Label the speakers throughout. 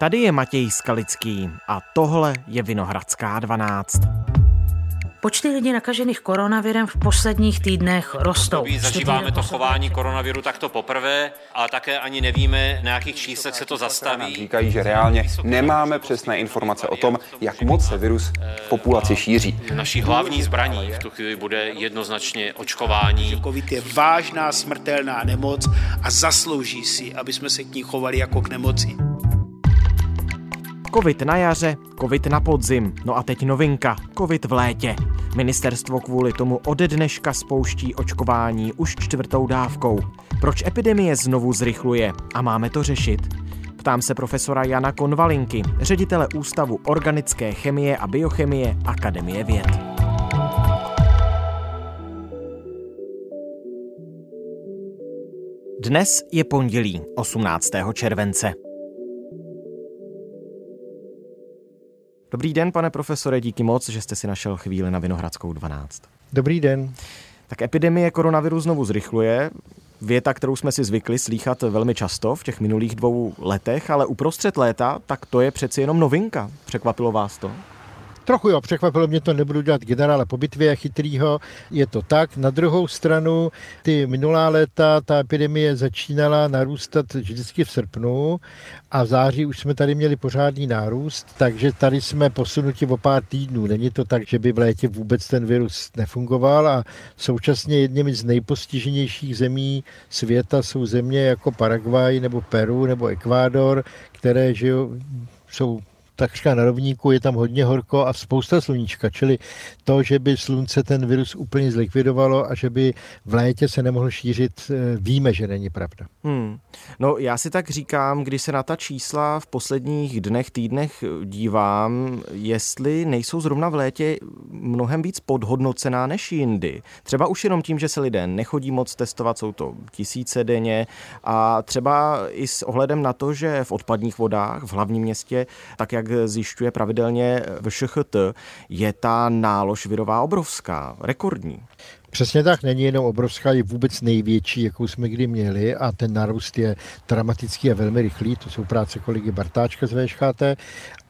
Speaker 1: Tady je Matěj Skalický a tohle je Vinohradská 12.
Speaker 2: Počty lidí nakažených koronavirem v posledních týdnech rostou.
Speaker 3: Zažíváme to chování koronaviru takto poprvé, ale také ani nevíme, na jakých číslech se to zastaví.
Speaker 4: Říkají, že reálně nemáme přesné informace o tom, jak moc se virus v populaci šíří.
Speaker 3: Naší hlavní zbraní v tu chvíli bude jednoznačně očkování.
Speaker 5: Covid je vážná smrtelná nemoc a zaslouží si, aby jsme se k ní chovali jako k nemoci.
Speaker 1: Covid na jaře, covid na podzim, no a teď novinka, covid v létě. Ministerstvo kvůli tomu ode dneška spouští očkování už čtvrtou dávkou. Proč epidemie znovu zrychluje a máme to řešit? Ptám se profesora Jana Konvalinky, ředitele Ústavu organické chemie a biochemie Akademie věd. Dnes je pondělí 18. července. Dobrý den, pane profesore, díky moc, že jste si našel chvíli na Vinohradskou 12.
Speaker 6: Dobrý den.
Speaker 1: Tak epidemie koronaviru znovu zrychluje. Věta, kterou jsme si zvykli slýchat velmi často v těch minulých dvou letech, ale uprostřed léta, tak to je přeci jenom novinka. Překvapilo vás to?
Speaker 6: Trochu jo, překvapilo mě to, nebudu dělat generála po bitvě chytrýho, je to tak. Na druhou stranu, ty minulá léta, ta epidemie začínala narůstat vždycky v srpnu a v září už jsme tady měli pořádný nárůst, takže tady jsme posunuti o pár týdnů. Není to tak, že by v létě vůbec ten virus nefungoval a současně jedněmi z nejpostiženějších zemí světa jsou země jako Paraguay nebo Peru nebo Ekvádor, které žijou, jsou takřka na rovníku, je tam hodně horko a spousta sluníčka, čili to, že by slunce ten virus úplně zlikvidovalo a že by v létě se nemohl šířit, eh, víme, že není pravda. Hmm.
Speaker 1: No já si tak říkám, když se na ta čísla v posledních dnech, týdnech dívám, jestli nejsou zrovna v létě mnohem víc podhodnocená než jindy. Třeba už jenom tím, že se lidé nechodí moc testovat, jsou to tisíce denně a třeba i s ohledem na to, že v odpadních vodách v hlavním městě, tak jak zjišťuje pravidelně VŠHT, je ta nálož virová obrovská, rekordní.
Speaker 6: Přesně tak, není jenom obrovská, je vůbec největší, jakou jsme kdy měli a ten narůst je dramatický a velmi rychlý. To jsou práce kolegy Bartáčka z VŠHT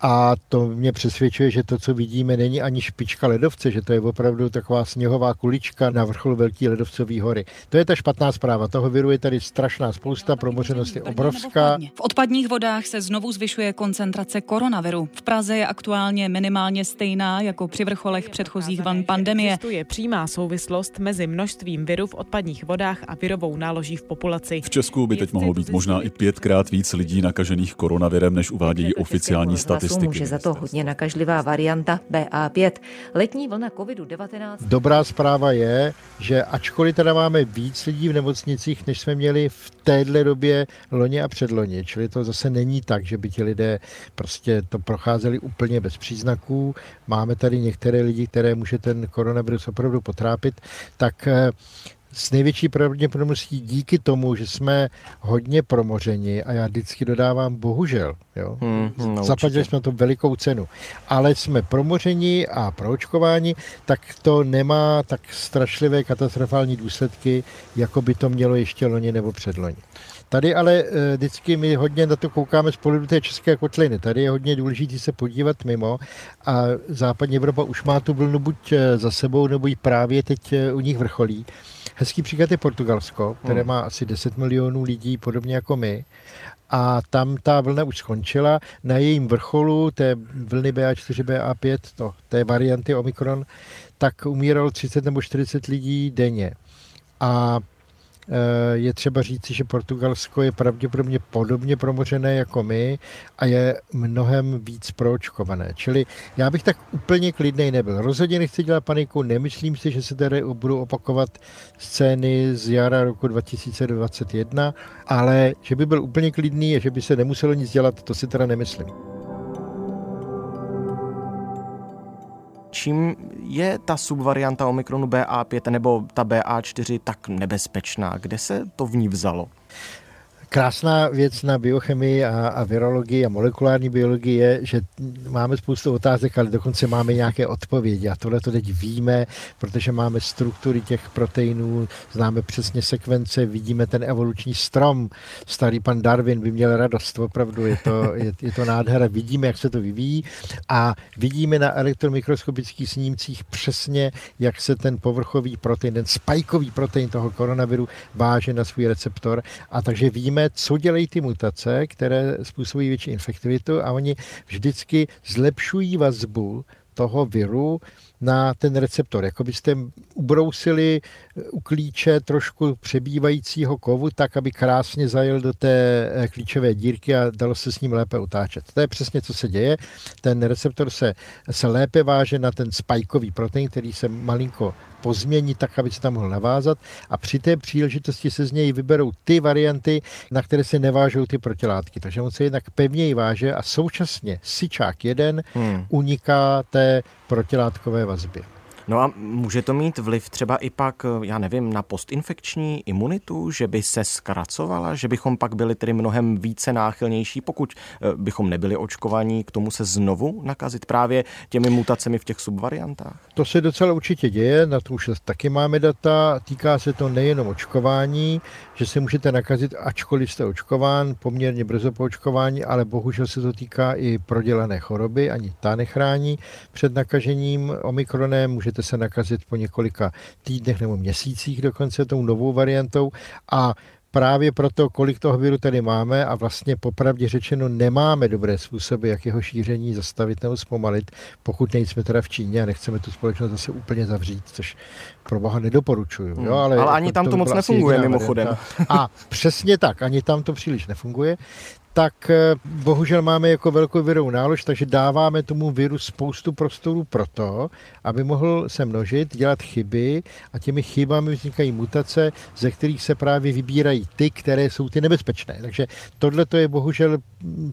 Speaker 6: a to mě přesvědčuje, že to, co vidíme, není ani špička ledovce, že to je opravdu taková sněhová kulička na vrcholu Velký ledovcové hory. To je ta špatná zpráva. Toho viru je tady strašná spousta, promořenost je obrovská.
Speaker 7: V odpadních vodách se znovu zvyšuje koncentrace koronaviru. V Praze je aktuálně minimálně stejná jako při vrcholech předchozích van pandemie.
Speaker 8: Existuje přímá souvislost mezi množstvím viru v odpadních vodách a virovou náloží v populaci.
Speaker 9: V Česku by teď mohlo být možná i pětkrát víc lidí nakažených koronavirem, než uvádějí oficiální statistiky
Speaker 10: statistiky. Může za to hodně nakažlivá varianta BA5. Letní vlna COVID-19.
Speaker 6: Dobrá zpráva je, že ačkoliv teda máme víc lidí v nemocnicích, než jsme měli v téhle době loni a předloni, čili to zase není tak, že by ti lidé prostě to procházeli úplně bez příznaků. Máme tady některé lidi, které může ten koronavirus opravdu potrápit, tak eh, s největší pravděpodobností díky tomu, že jsme hodně promořeni a já vždycky dodávám bohužel, jo. Hmm, no, Zaplatili jsme to velikou cenu. Ale jsme promořeni a proočkováni, tak to nemá tak strašlivé katastrofální důsledky, jako by to mělo ještě loni nebo předloni. Tady ale eh, vždycky my hodně na to koukáme z pohledu té české kotliny. Tady je hodně důležité se podívat mimo a západní Evropa už má tu vlnu buď eh, za sebou, nebo ji právě teď eh, u nich vrcholí. Hezký příklad je Portugalsko, které hmm. má asi 10 milionů lidí, podobně jako my. A tam ta vlna už skončila. Na jejím vrcholu té vlny BA4, BA5, to, té varianty Omikron, tak umíralo 30 nebo 40 lidí denně. A je třeba říci, že Portugalsko je pravděpodobně podobně promořené jako my a je mnohem víc proočkované. Čili já bych tak úplně klidnej nebyl. Rozhodně nechci dělat paniku, nemyslím si, že se tady budou opakovat scény z jara roku 2021, ale že by byl úplně klidný a že by se nemuselo nic dělat, to si teda nemyslím.
Speaker 1: Čím je ta subvarianta Omikronu BA5 nebo ta BA4 tak nebezpečná? Kde se to v ní vzalo?
Speaker 6: Krásná věc na biochemii a, a virologii a molekulární biologii je, že máme spoustu otázek, ale dokonce máme nějaké odpovědi. A tohle to teď víme, protože máme struktury těch proteinů, známe přesně sekvence, vidíme ten evoluční strom. Starý pan Darwin by měl radost, opravdu je to, je, je to nádhera. Vidíme, jak se to vyvíjí a vidíme na elektromikroskopických snímcích přesně, jak se ten povrchový protein, ten spajkový protein toho koronaviru váže na svůj receptor. A takže víme, co dělají ty mutace, které způsobují větší infektivitu a oni vždycky zlepšují vazbu toho viru na ten receptor. Jako byste ubrousili u klíče trošku přebývajícího kovu, tak, aby krásně zajel do té eh, klíčové dírky a dalo se s ním lépe utáčet. To je přesně, co se děje. Ten receptor se, se lépe váže na ten spajkový protein, který se malinko pozměnit tak, aby se tam mohl navázat a při té příležitosti se z něj vyberou ty varianty, na které se nevážou ty protilátky. Takže on se jednak pevněji váže a současně sičák jeden hmm. uniká té protilátkové vazbě.
Speaker 1: No a může to mít vliv třeba i pak, já nevím, na postinfekční imunitu, že by se zkracovala, že bychom pak byli tedy mnohem více náchylnější, pokud eh, bychom nebyli očkovaní, k tomu se znovu nakazit právě těmi mutacemi v těch subvariantách?
Speaker 6: To se docela určitě děje, na to už taky máme data. Týká se to nejenom očkování, že se můžete nakazit, ačkoliv jste očkován, poměrně brzo po očkování, ale bohužel se to týká i prodělané choroby, ani ta nechrání před nakažením omikronem, můžete se nakazit po několika týdnech nebo měsících dokonce tou novou variantou a právě proto, kolik toho viru tady máme a vlastně popravdě řečeno nemáme dobré způsoby, jak jeho šíření zastavit nebo zpomalit, pokud nejsme teda v Číně a nechceme tu společnost zase úplně zavřít, což pro boha nedoporučuju.
Speaker 1: Jo, ale, ale ani tam to, to moc nefunguje mimochodem. Varianta.
Speaker 6: A přesně tak, ani tam to příliš nefunguje tak eh, bohužel máme jako velkou virovou nálož, takže dáváme tomu viru spoustu prostoru pro to, aby mohl se množit, dělat chyby a těmi chybami vznikají mutace, ze kterých se právě vybírají ty, které jsou ty nebezpečné. Takže tohle to je bohužel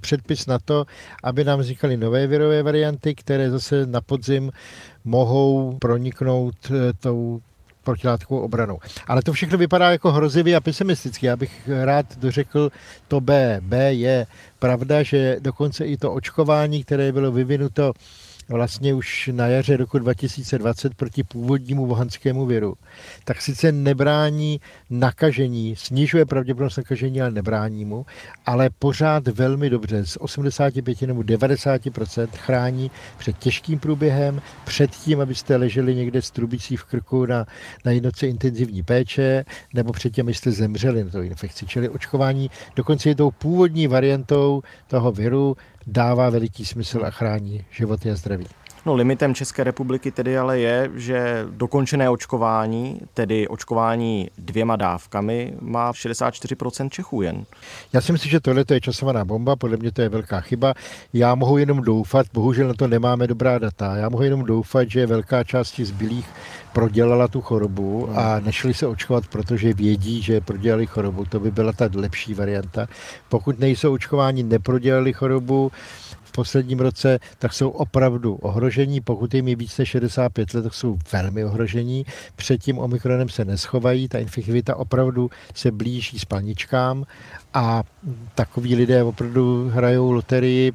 Speaker 6: předpis na to, aby nám vznikaly nové virové varianty, které zase na podzim mohou proniknout eh, tou protilátkovou obranou. Ale to všechno vypadá jako hrozivě a pesimisticky. Já bych rád dořekl to B. B je pravda, že dokonce i to očkování, které bylo vyvinuto vlastně už na jaře roku 2020 proti původnímu vohanskému viru, tak sice nebrání nakažení, snižuje pravděpodobnost nakažení, ale nebrání mu, ale pořád velmi dobře, z 85 nebo 90% chrání před těžkým průběhem, před tím, abyste leželi někde s trubicí v krku na, na jednotce intenzivní péče, nebo před tím, abyste zemřeli na to infekci. Čili očkování dokonce je tou původní variantou toho viru, dává veliký smysl a chrání životy a zdraví.
Speaker 1: No limitem České republiky tedy ale je, že dokončené očkování, tedy očkování dvěma dávkami, má 64% Čechů jen.
Speaker 6: Já si myslím, že tohle je časovaná bomba, podle mě to je velká chyba. Já mohu jenom doufat, bohužel na to nemáme dobrá data, já mohu jenom doufat, že velká část zbylých prodělala tu chorobu a nešli se očkovat, protože vědí, že prodělali chorobu. To by byla ta lepší varianta. Pokud nejsou očkováni, neprodělali chorobu, posledním roce, tak jsou opravdu ohrožení. Pokud jim je více než 65 let, tak jsou velmi ohrožení. Před tím omikronem se neschovají, ta infektivita opravdu se blíží spalničkám a takoví lidé opravdu hrajou loterii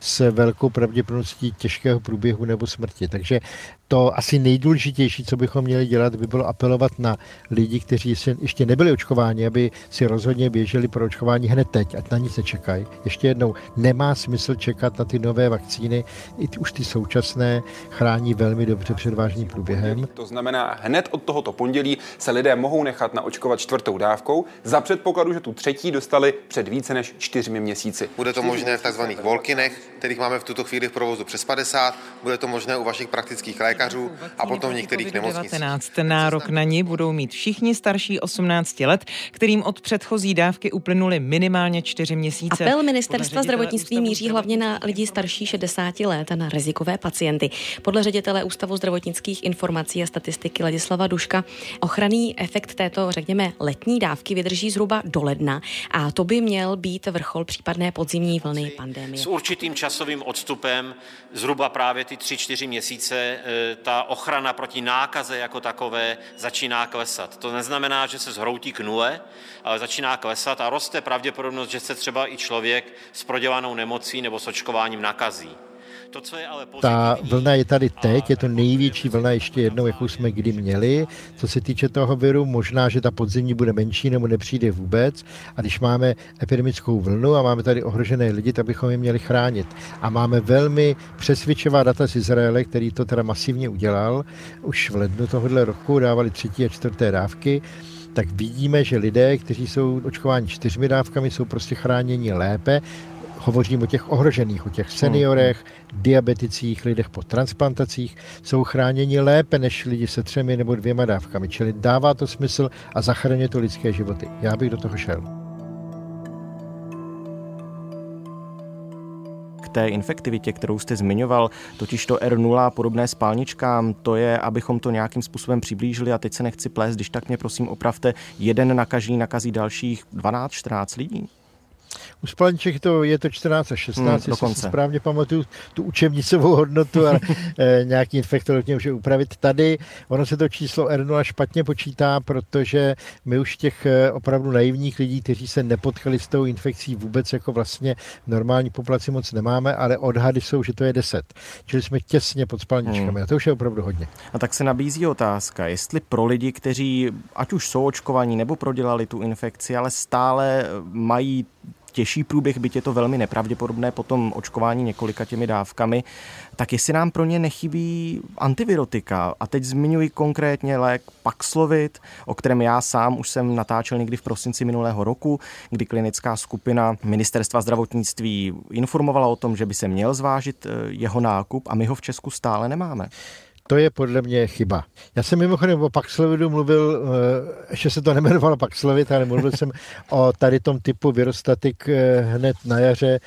Speaker 6: s velkou pravděpodobností těžkého průběhu nebo smrti. Takže to asi nejdůležitější, co bychom měli dělat, by bylo apelovat na lidi, kteří ještě nebyli očkováni, aby si rozhodně běželi pro očkování hned teď, ať na nic nečekají. Ještě jednou, nemá smysl čekat na ty nové vakcíny, i ty, už ty současné chrání velmi dobře před vážným průběhem.
Speaker 4: To znamená, hned od tohoto pondělí se lidé mohou nechat naočkovat čtvrtou dávkou za předpokladu, že tu třetí dostali před více než čtyřmi měsíci.
Speaker 11: Bude to možné v tzv. volkinech, kterých máme v tuto chvíli v provozu přes 50, bude to možné u vašich praktických lékařů lékařů a potom v některých nemocnicích.
Speaker 8: Nárok na ní budou mít všichni starší 18 let, kterým od předchozí dávky uplynuly minimálně 4 měsíce.
Speaker 12: Apel ministerstva zdravotnictví míří hlavně na lidi starší 60 let a na rizikové pacienty. Podle ředitele Ústavu zdravotnických informací a statistiky Ladislava Duška ochranný efekt této, řekněme, letní dávky vydrží zhruba do ledna a to by měl být vrchol případné podzimní vlny pandemie.
Speaker 3: S určitým časovým odstupem zhruba právě ty 3-4 měsíce že ta ochrana proti nákaze jako takové začíná klesat. To neznamená, že se zhroutí k nule, ale začíná klesat a roste pravděpodobnost, že se třeba i člověk s prodělanou nemocí nebo s očkováním nakazí.
Speaker 6: Ta vlna je tady teď, je to největší vlna ještě jednou, jakou jsme kdy měli. Co se týče toho viru, možná, že ta podzimní bude menší nebo nepřijde vůbec. A když máme epidemickou vlnu a máme tady ohrožené lidi, tak bychom je měli chránit. A máme velmi přesvědčivá data z Izraele, který to teda masivně udělal. Už v lednu tohohle roku dávali třetí a čtvrté dávky tak vidíme, že lidé, kteří jsou očkováni čtyřmi dávkami, jsou prostě chráněni lépe hovořím o těch ohrožených, o těch seniorech, hmm. diabeticích, lidech po transplantacích, jsou chráněni lépe než lidi se třemi nebo dvěma dávkami. Čili dává to smysl a zachraňuje to lidské životy. Já bych do toho šel.
Speaker 1: K té infektivitě, kterou jste zmiňoval, totiž to R0 podobné spálničkám, to je, abychom to nějakým způsobem přiblížili a teď se nechci plést, když tak mě prosím opravte, jeden nakaží, nakazí dalších 12-14 lidí.
Speaker 6: U spalniček to je to 14 a 16, hmm, jestli si správně pamatuju tu učebnicovou hodnotu a e, nějaký infektolog může upravit. Tady ono se to číslo R0 špatně počítá, protože my už těch e, opravdu naivních lidí, kteří se nepotkali s tou infekcí vůbec jako vlastně normální populaci moc nemáme, ale odhady jsou, že to je 10. Čili jsme těsně pod spalničkami hmm. a to už je opravdu hodně.
Speaker 1: A tak se nabízí otázka, jestli pro lidi, kteří ať už jsou očkovaní nebo prodělali tu infekci, ale stále mají těžší průběh, byť je to velmi nepravděpodobné po tom očkování několika těmi dávkami, tak jestli nám pro ně nechybí antivirotika, a teď zmiňuji konkrétně lék Paxlovid, o kterém já sám už jsem natáčel někdy v prosinci minulého roku, kdy klinická skupina ministerstva zdravotnictví informovala o tom, že by se měl zvážit eh, jeho nákup a my ho v Česku stále nemáme.
Speaker 6: To je podle mě chyba. Já jsem mimochodem o Paxlovidu mluvil, eh, ještě se to nemenovalo Paxlovid, ale mluvil jsem o tady tom typu virostatik eh, hned na jaře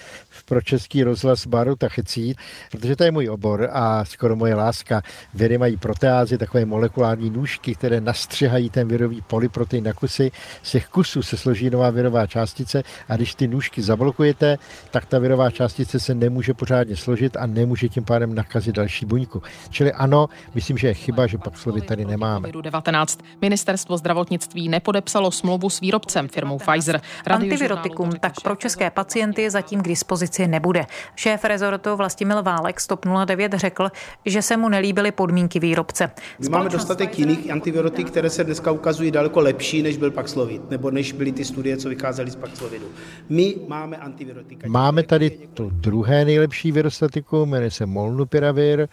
Speaker 6: pro český rozhlas Baru Tachecít, protože to je můj obor a skoro moje láska. Viry mají proteázy, takové molekulární nůžky, které nastřihají ten virový polyprotein na kusy. Z těch kusů se složí nová virová částice a když ty nůžky zablokujete, tak ta virová částice se nemůže pořádně složit a nemůže tím pádem nakazit další buňku. Čili ano, myslím, že je chyba, že Paxlovid tady nemáme.
Speaker 13: 19. Ministerstvo zdravotnictví nepodepsalo smlouvu s výrobcem firmou Pfizer.
Speaker 2: Antivirotikum tak pro české pacienty zatím k dispozici nebude. Šéf rezortu Vlastimil Válek z TOP 09 řekl, že se mu nelíbily podmínky výrobce.
Speaker 5: My máme dostatek jiných antivirotik, které se dneska ukazují daleko lepší, než byl Paxlovid, nebo než byly ty studie, co vycházely z Paxlovidu. My máme antivirotika.
Speaker 6: Máme tady to druhé nejlepší virostatikum, jmenuje se Molnupiravir.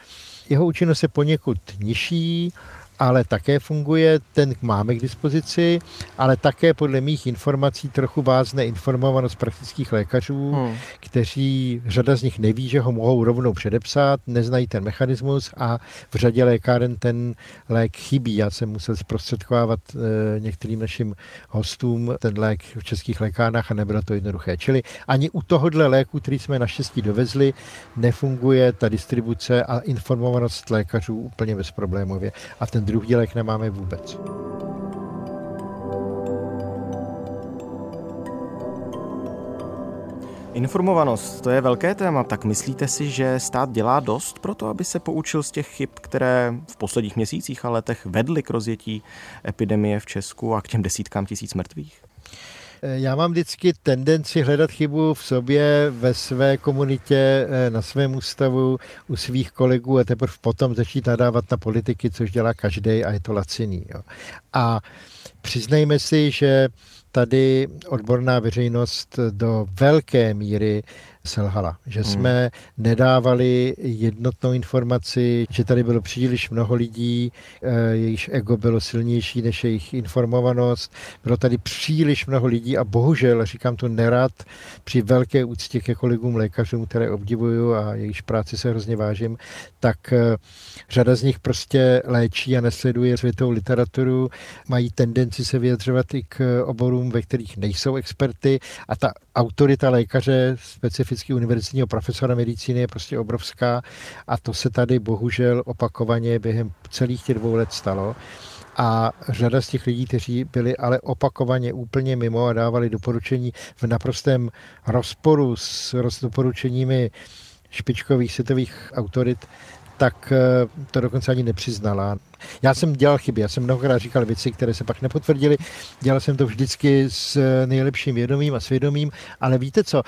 Speaker 6: Jeho účinnost je poněkud nižší, ale také funguje, ten máme k dispozici, ale také podle mých informací trochu vázne informovanost praktických lékařů, hmm. kteří řada z nich neví, že ho mohou rovnou předepsat, neznají ten mechanismus a v řadě lékáren ten lék chybí. Já jsem musel zprostředkovávat e, některým našim hostům ten lék v českých lékárnách a nebylo to jednoduché. Čili ani u tohohle léku, který jsme naštěstí dovezli, nefunguje ta distribuce a informovanost lékařů úplně bezproblémově. A ten druhý lék nemáme vůbec.
Speaker 1: Informovanost, to je velké téma, tak myslíte si, že stát dělá dost pro to, aby se poučil z těch chyb, které v posledních měsících a letech vedly k rozjetí epidemie v Česku a k těm desítkám tisíc mrtvých?
Speaker 6: Eh, já mám vždycky tendenci hledat chybu v sobě, ve své komunitě, eh, na svém ústavu, u svých kolegů a teprve potom začít nadávat na politiky, což dělá každý a je to laciný. Jo. A přiznejme si, že tady odborná veřejnost do velké míry selhala. Že hmm. jsme nedávali jednotnou informaci, že tady bylo příliš mnoho lidí, eh, jejichž ego bylo silnější než jejich informovanost. Bylo tady příliš mnoho lidí a bohužel, říkám to nerad, při velké úctě ke kolegům lékařům, které obdivuju a jejichž práci se hrozně vážím, tak eh, řada z nich prostě léčí a nesleduje světovou literaturu, mají tendenci se vyjadřovat i k oborům, ve kterých nejsou experty a ta autorita lékaře, specificky univerzitního profesora medicíny, je prostě obrovská a to se tady bohužel opakovaně během celých těch dvou let stalo. A řada z těch lidí, kteří byli ale opakovaně úplně mimo a dávali doporučení v naprostém rozporu s doporučeními špičkových světových autorit, tak eh, to dokonce ani nepřiznala. Já jsem dělal chyby, já jsem mnohokrát říkal věci, které se pak nepotvrdily. Dělal jsem to vždycky s nejlepším vědomím a svědomím, ale víte co,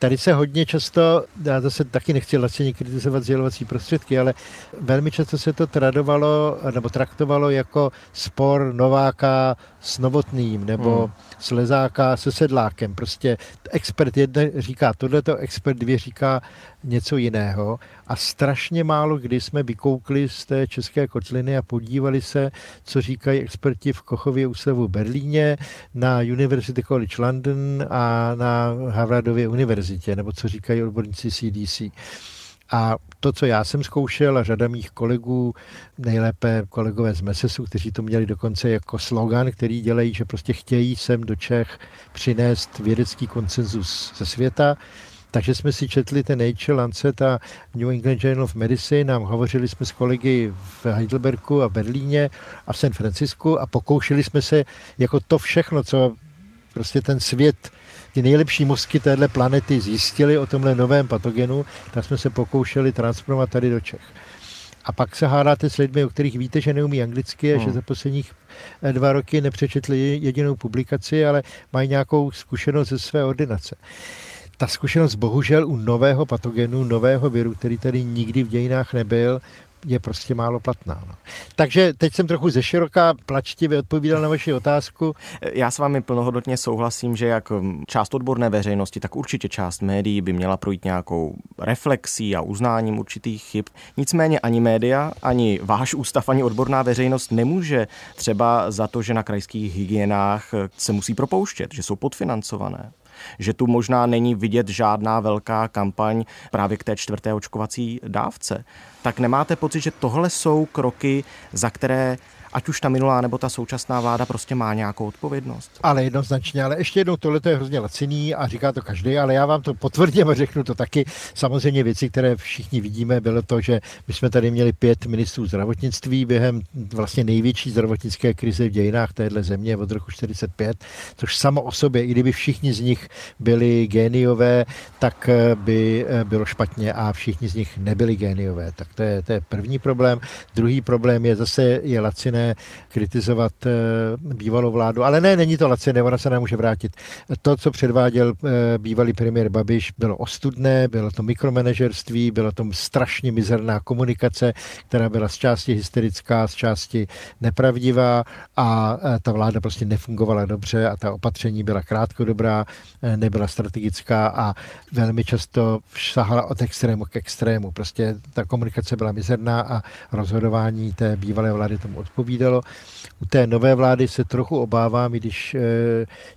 Speaker 6: Tady se hodně často, já zase taky nechci lacině kritizovat sdělovací prostředky, ale velmi často se to tradovalo nebo traktovalo jako spor Nováka s Novotným nebo hmm. s Lezáka se Sedlákem. Prostě expert jedna říká tohleto, expert dvě říká něco jiného a strašně málo kdy jsme vykoukli z té české kotliny a podívali se, co říkají experti v Kochově ústavu v Berlíně, na University College London a na Harvardově univerzitě, nebo co říkají odborníci CDC. A to, co já jsem zkoušel a řada mých kolegů, nejlépe kolegové z MESESu, kteří to měli dokonce jako slogan, který dělají, že prostě chtějí sem do Čech přinést vědecký koncenzus ze světa, takže jsme si četli ten Nature, Lancet a New England Journal of Medicine a hovořili jsme s kolegy v Heidelbergu a Berlíně a v San Francisku a pokoušeli jsme se jako to všechno, co prostě ten svět ty nejlepší mozky téhle planety zjistili o tomhle novém patogenu, tak jsme se pokoušeli transformovat tady do Čech. A pak se hádáte s lidmi, o kterých víte, že neumí anglicky a hmm. že za posledních eh, dva roky nepřečetli jedinou publikaci, ale mají nějakou zkušenost ze své ordinace ta zkušenost bohužel u nového patogenu, nového viru, který tady nikdy v dějinách nebyl, je prostě málo platná. No. Takže teď jsem trochu ze široká plačtivě odpovídal na vaši otázku.
Speaker 1: Já s vámi plnohodnotně souhlasím, že jak část odborné veřejnosti, tak určitě část médií by měla projít nějakou reflexí a uznáním určitých chyb. Nicméně ani média, ani váš ústav, ani odborná veřejnost nemůže třeba za to, že na krajských hygienách se musí propouštět, že jsou podfinancované že tu možná není vidět žádná velká kampaň právě k té čtvrté očkovací dávce. Tak nemáte pocit, že tohle jsou kroky, za které ať už ta minulá nebo ta současná vláda prostě má nějakou odpovědnost.
Speaker 6: Ale jednoznačně, ale ještě jednou tohle je hrozně laciný a říká to každý, ale já vám to potvrdím a řeknu to taky. Samozřejmě věci, které všichni vidíme, bylo to, že my jsme tady měli pět ministrů zdravotnictví během vlastně největší zdravotnické krize v dějinách téhle země od roku 45, což samo o sobě, i kdyby všichni z nich byli géniové, tak eh, by eh, bylo špatně a všichni z nich nebyli géniové. Tak to je, to je první problém. Druhý problém je zase je laciné laciné kritizovat eh, bývalou vládu, ale ne, není to laciné, ona se nemůže vrátit. To, co předváděl eh, bývalý premiér Babiš, bylo ostudné, bylo to mikromanažerství, byla to strašně mizerná komunikace, která byla z části hysterická, z části nepravdivá a eh, ta vláda prostě nefungovala dobře a ta opatření byla krátkodobá, nebyla strategická a velmi často sahala od extrému k extrému. Prostě ta komunikace byla mizerná a rozhodování té bývalé vlády tomu odpovídalo odpovídalo. U té nové vlády se trochu obávám, i když e,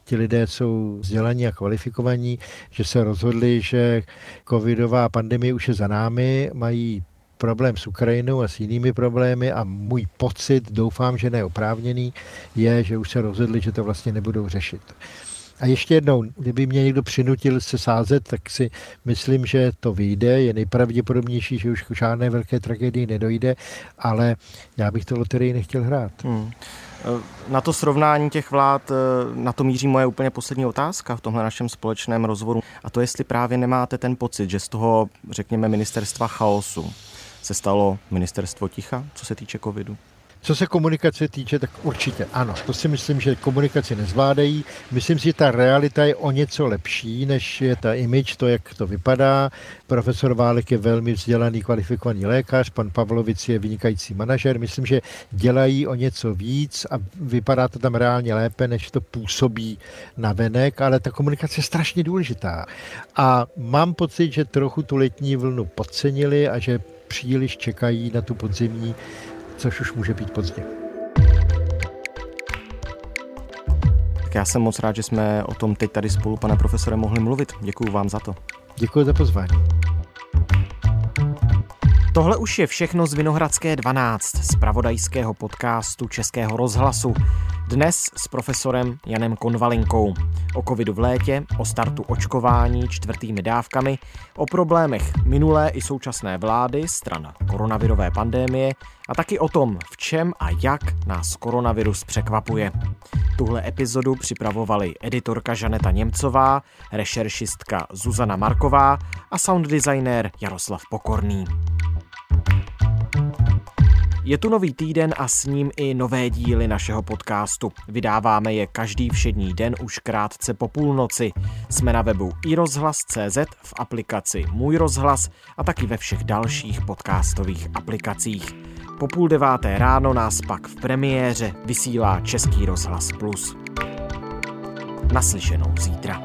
Speaker 6: ti lidé jsou vzdělaní a kvalifikovaní, že se rozhodli, že covidová pandemie už je za námi, mají problém s Ukrajinou a s jinými problémy a můj pocit, doufám, že neoprávněný, je, že už se rozhodli, že to vlastně nebudou řešit. A ještě jednou, kdyby mě někdo přinutil se sázet, tak si myslím, že to vyjde. Je nejpravděpodobnější, že už k žádné velké tragédii nedojde, ale já bych to loterii nechtěl hrát. Hmm.
Speaker 1: Na to srovnání těch vlád, na to míří moje úplně poslední otázka v tomhle našem společném rozhovoru. A to, jestli právě nemáte ten pocit, že z toho, řekněme, ministerstva chaosu se stalo ministerstvo ticha, co se týče covidu?
Speaker 6: Co se komunikace týče, tak určitě ano. To si myslím, že komunikaci nezvládají. Myslím si, že ta realita je o něco lepší, než je ta image, to, jak to vypadá. Profesor Válek je velmi vzdělaný, kvalifikovaný lékař, pan Pavlovic je vynikající manažer. Myslím, že dělají o něco víc a vypadá to tam reálně lépe, než to působí na venek, ale ta komunikace je strašně důležitá. A mám pocit, že trochu tu letní vlnu podcenili a že příliš čekají na tu podzimní což už může být pozdě.
Speaker 1: Tak já jsem moc rád, že jsme o tom teď tady spolu, pane profesore, mohli mluvit. Děkuji vám za to.
Speaker 6: Děkuji za pozvání.
Speaker 1: Tohle už je všechno z Vinohradské 12, z pravodajského podcastu Českého rozhlasu. Dnes s profesorem Janem Konvalinkou. O covidu v létě, o startu očkování čtvrtými dávkami, o problémech minulé i současné vlády, strana koronavirové pandémie a taky o tom, v čem a jak nás koronavirus překvapuje. Tuhle epizodu připravovali editorka Žaneta Němcová, rešeršistka Zuzana Marková a sound designer Jaroslav Pokorný. Je tu nový týden a s ním i nové díly našeho podcastu. Vydáváme je každý všední den už krátce po půlnoci. Jsme na webu iRozhlas.cz, v aplikaci Můj rozhlas a taky ve všech dalších podcastových aplikacích. Po půl deváté ráno nás pak v premiéře vysílá Český rozhlas Plus. Naslyšenou zítra.